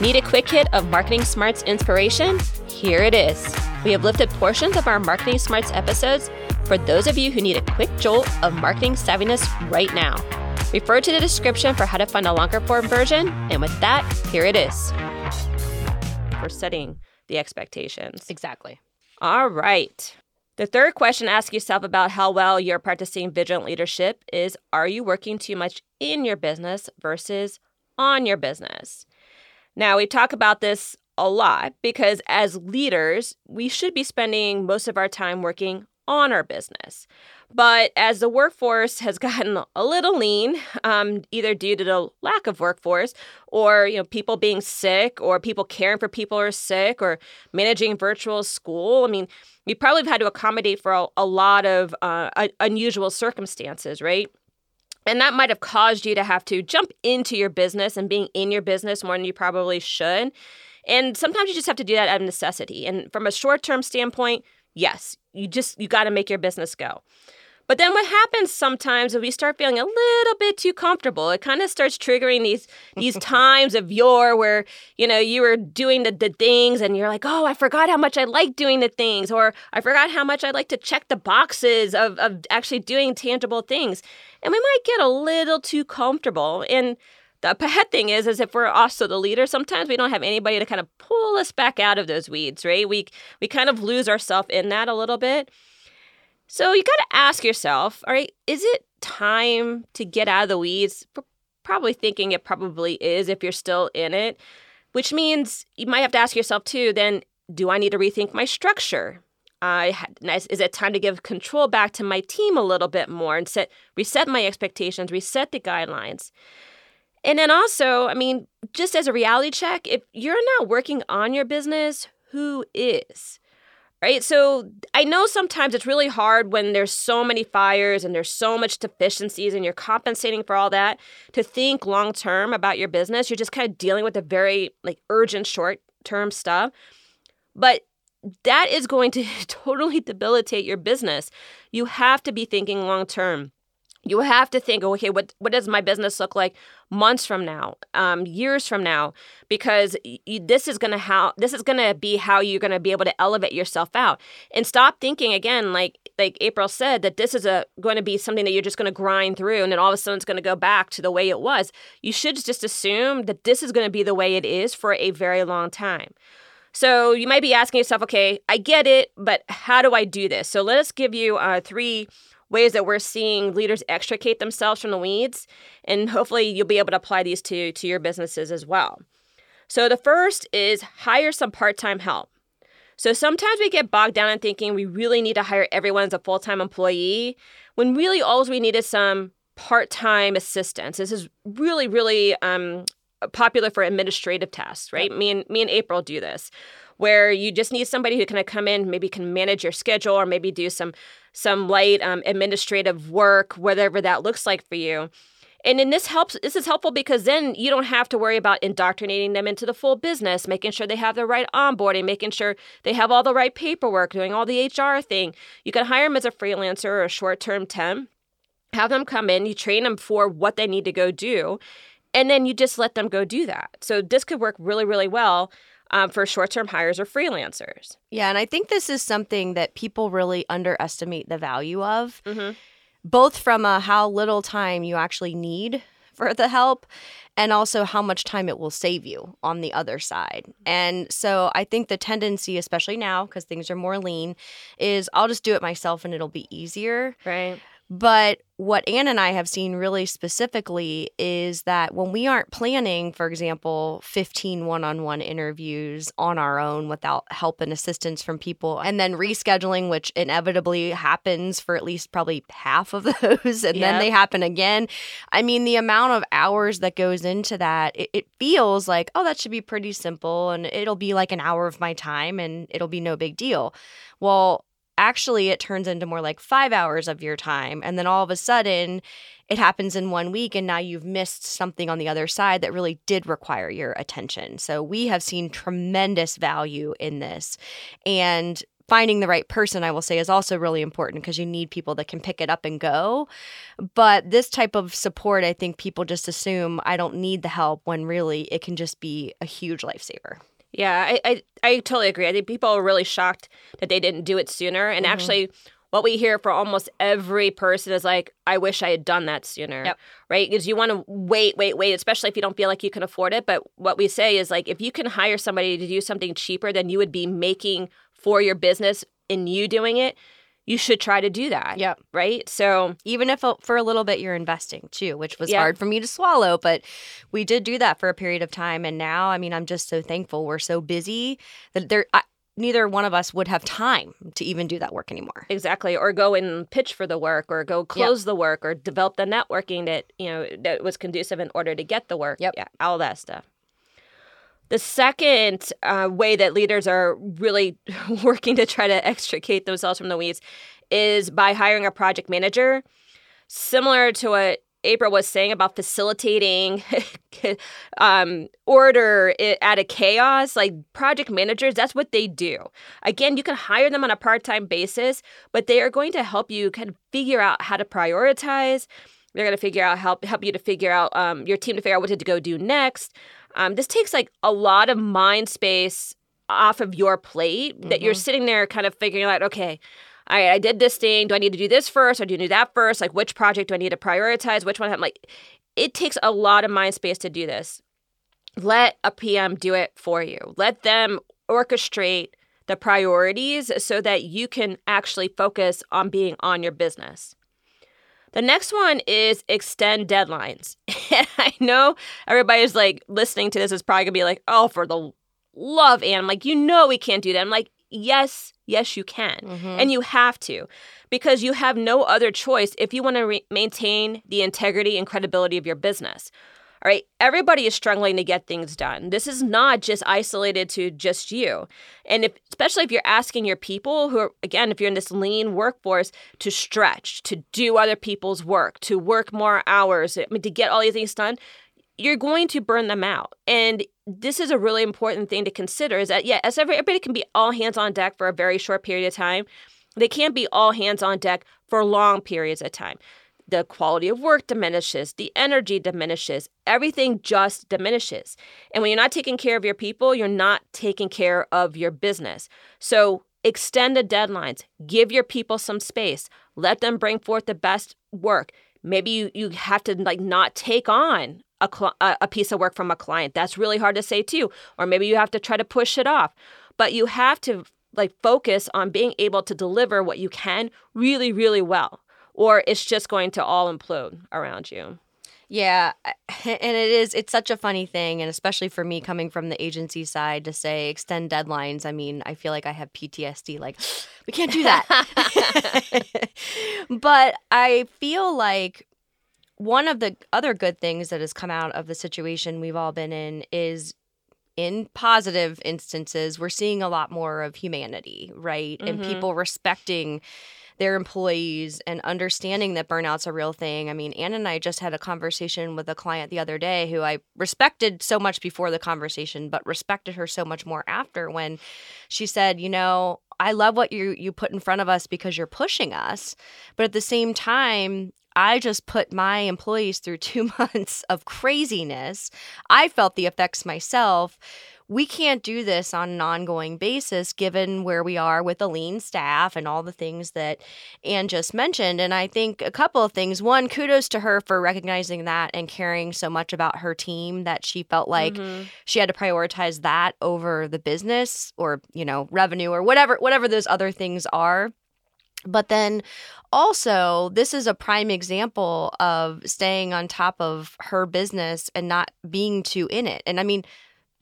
Need a quick hit of Marketing Smarts inspiration? Here it is. We have lifted portions of our Marketing Smarts episodes for those of you who need a quick jolt of marketing savviness right now. Refer to the description for how to find a longer form version. And with that, here it is. For setting the expectations. Exactly. All right. The third question ask yourself about how well you're practicing vigilant leadership is Are you working too much in your business versus on your business? Now, we talk about this a lot because as leaders, we should be spending most of our time working on our business. But as the workforce has gotten a little lean, um, either due to the lack of workforce or you know people being sick or people caring for people who are sick or managing virtual school, I mean, we probably have had to accommodate for a, a lot of uh, unusual circumstances, right? And that might have caused you to have to jump into your business and being in your business more than you probably should. And sometimes you just have to do that out of necessity. And from a short term standpoint, yes, you just, you got to make your business go. But then what happens sometimes is we start feeling a little bit too comfortable. It kind of starts triggering these these times of yore where, you know, you were doing the, the things and you're like, oh, I forgot how much I like doing the things, or I forgot how much I like to check the boxes of, of actually doing tangible things. And we might get a little too comfortable. And the bad thing is, is if we're also the leader, sometimes we don't have anybody to kind of pull us back out of those weeds, right? We we kind of lose ourselves in that a little bit. So you got to ask yourself, all right, is it time to get out of the weeds? Probably thinking it probably is if you're still in it, which means you might have to ask yourself too, then do I need to rethink my structure? Uh, is it time to give control back to my team a little bit more and set reset my expectations, reset the guidelines? And then also, I mean, just as a reality check, if you're not working on your business, who is? Right? So I know sometimes it's really hard when there's so many fires and there's so much deficiencies and you're compensating for all that to think long term about your business. You're just kind of dealing with the very like urgent short term stuff. But that is going to totally debilitate your business. You have to be thinking long term you have to think okay what what does my business look like months from now um, years from now? Because y- this is to how this is to be how you're to be able to elevate yourself out. And stop thinking again like like april said that this is a going to be something that you're just to grind through and then all of a sudden it's to go back to the way it was. You should just assume that this is to be the way it is for a very long time. So you might be asking yourself okay i get it but how do i do this? So let us give you uh, three ways that we're seeing leaders extricate themselves from the weeds. And hopefully you'll be able to apply these to, to your businesses as well. So the first is hire some part time help. So sometimes we get bogged down in thinking we really need to hire everyone as a full time employee when really all we need is some part time assistance. This is really, really um, popular for administrative tasks, right? Yep. Me and me and April do this, where you just need somebody who can come in, maybe can manage your schedule, or maybe do some some light um, administrative work, whatever that looks like for you. And then this helps. This is helpful because then you don't have to worry about indoctrinating them into the full business, making sure they have the right onboarding, making sure they have all the right paperwork, doing all the HR thing. You can hire them as a freelancer or a short-term temp. Have them come in. You train them for what they need to go do, and then you just let them go do that. So this could work really, really well um, for short term hires or freelancers. Yeah, and I think this is something that people really underestimate the value of, mm-hmm. both from a how little time you actually need for the help and also how much time it will save you on the other side. And so I think the tendency, especially now, because things are more lean, is I'll just do it myself and it'll be easier. Right. But what Ann and I have seen really specifically is that when we aren't planning, for example, 15 one on one interviews on our own without help and assistance from people, and then rescheduling, which inevitably happens for at least probably half of those, and yep. then they happen again. I mean, the amount of hours that goes into that, it, it feels like, oh, that should be pretty simple, and it'll be like an hour of my time, and it'll be no big deal. Well, actually it turns into more like five hours of your time. And then all of a sudden, it happens in one week, and now you've missed something on the other side that really did require your attention. So we have seen tremendous value in this. And finding the right person, I will say, is also really important because you need people that can pick it up and go. But this type of support, I think people just assume I don't need the help when really it can just be a huge lifesaver. Yeah, I, I, I totally agree. I think people are really shocked that they didn't do it sooner. And mm-hmm. actually, what we hear for almost every person is like, I wish I had done that sooner. Yep. Right? Because you want to wait, wait, wait, especially if you don't feel like you can afford it. But what we say is like, if you can hire somebody to do something cheaper than you would be making for your business in you doing it, you should try to do that. Yep. Right. So even if uh, for a little bit you're investing too, which was hard for me to swallow, but we did do that for a period of time. And now, I mean, I'm just so thankful. We're so busy that there, I, neither one of us would have time to even do that work anymore. Exactly. Or go and pitch for the work or go close yep. the work or develop the networking that, you know, that was conducive in order to get the work. Yep. Yeah. All that stuff. The second uh, way that leaders are really working to try to extricate themselves from the weeds is by hiring a project manager. Similar to what April was saying about facilitating um, order out of chaos, like project managers, that's what they do. Again, you can hire them on a part time basis, but they are going to help you kind of figure out how to prioritize. They're going to figure out help help you to figure out um, your team to figure out what to go do next. Um, this takes like a lot of mind space off of your plate that mm-hmm. you're sitting there kind of figuring out, okay, I, I did this thing. Do I need to do this first or do you do that first? Like, which project do I need to prioritize? Which one? I'm like, it takes a lot of mind space to do this. Let a PM do it for you. Let them orchestrate the priorities so that you can actually focus on being on your business. The next one is extend deadlines. And I know everybody's like listening to this is probably gonna be like, oh, for the love, and I'm like, you know, we can't do that. I'm like, yes, yes, you can. Mm-hmm. And you have to because you have no other choice if you want to re- maintain the integrity and credibility of your business. All right, everybody is struggling to get things done. This is not just isolated to just you. And if especially if you're asking your people who are again, if you're in this lean workforce to stretch, to do other people's work, to work more hours, I mean, to get all these things done, you're going to burn them out. And this is a really important thing to consider is that yeah, as everybody can be all hands on deck for a very short period of time, they can't be all hands on deck for long periods of time the quality of work diminishes, the energy diminishes, everything just diminishes. And when you're not taking care of your people, you're not taking care of your business. So extend the deadlines, give your people some space, let them bring forth the best work. Maybe you, you have to like not take on a, cl- a piece of work from a client. That's really hard to say too. Or maybe you have to try to push it off. But you have to like focus on being able to deliver what you can really, really well or it's just going to all implode around you. Yeah, and it is it's such a funny thing and especially for me coming from the agency side to say extend deadlines. I mean, I feel like I have PTSD like we can't do that. but I feel like one of the other good things that has come out of the situation we've all been in is in positive instances, we're seeing a lot more of humanity, right? Mm-hmm. And people respecting their employees and understanding that burnout's a real thing. I mean, Ann and I just had a conversation with a client the other day who I respected so much before the conversation, but respected her so much more after when she said, you know, I love what you you put in front of us because you're pushing us, but at the same time, I just put my employees through 2 months of craziness. I felt the effects myself we can't do this on an ongoing basis given where we are with the lean staff and all the things that Ann just mentioned. And I think a couple of things. One, kudos to her for recognizing that and caring so much about her team that she felt like mm-hmm. she had to prioritize that over the business or, you know, revenue or whatever whatever those other things are. But then also, this is a prime example of staying on top of her business and not being too in it. And I mean,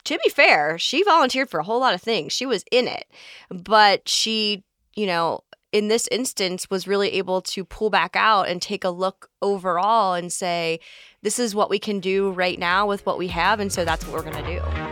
to be fair, she volunteered for a whole lot of things. She was in it, but she, you know, in this instance was really able to pull back out and take a look overall and say, this is what we can do right now with what we have. And so that's what we're going to do.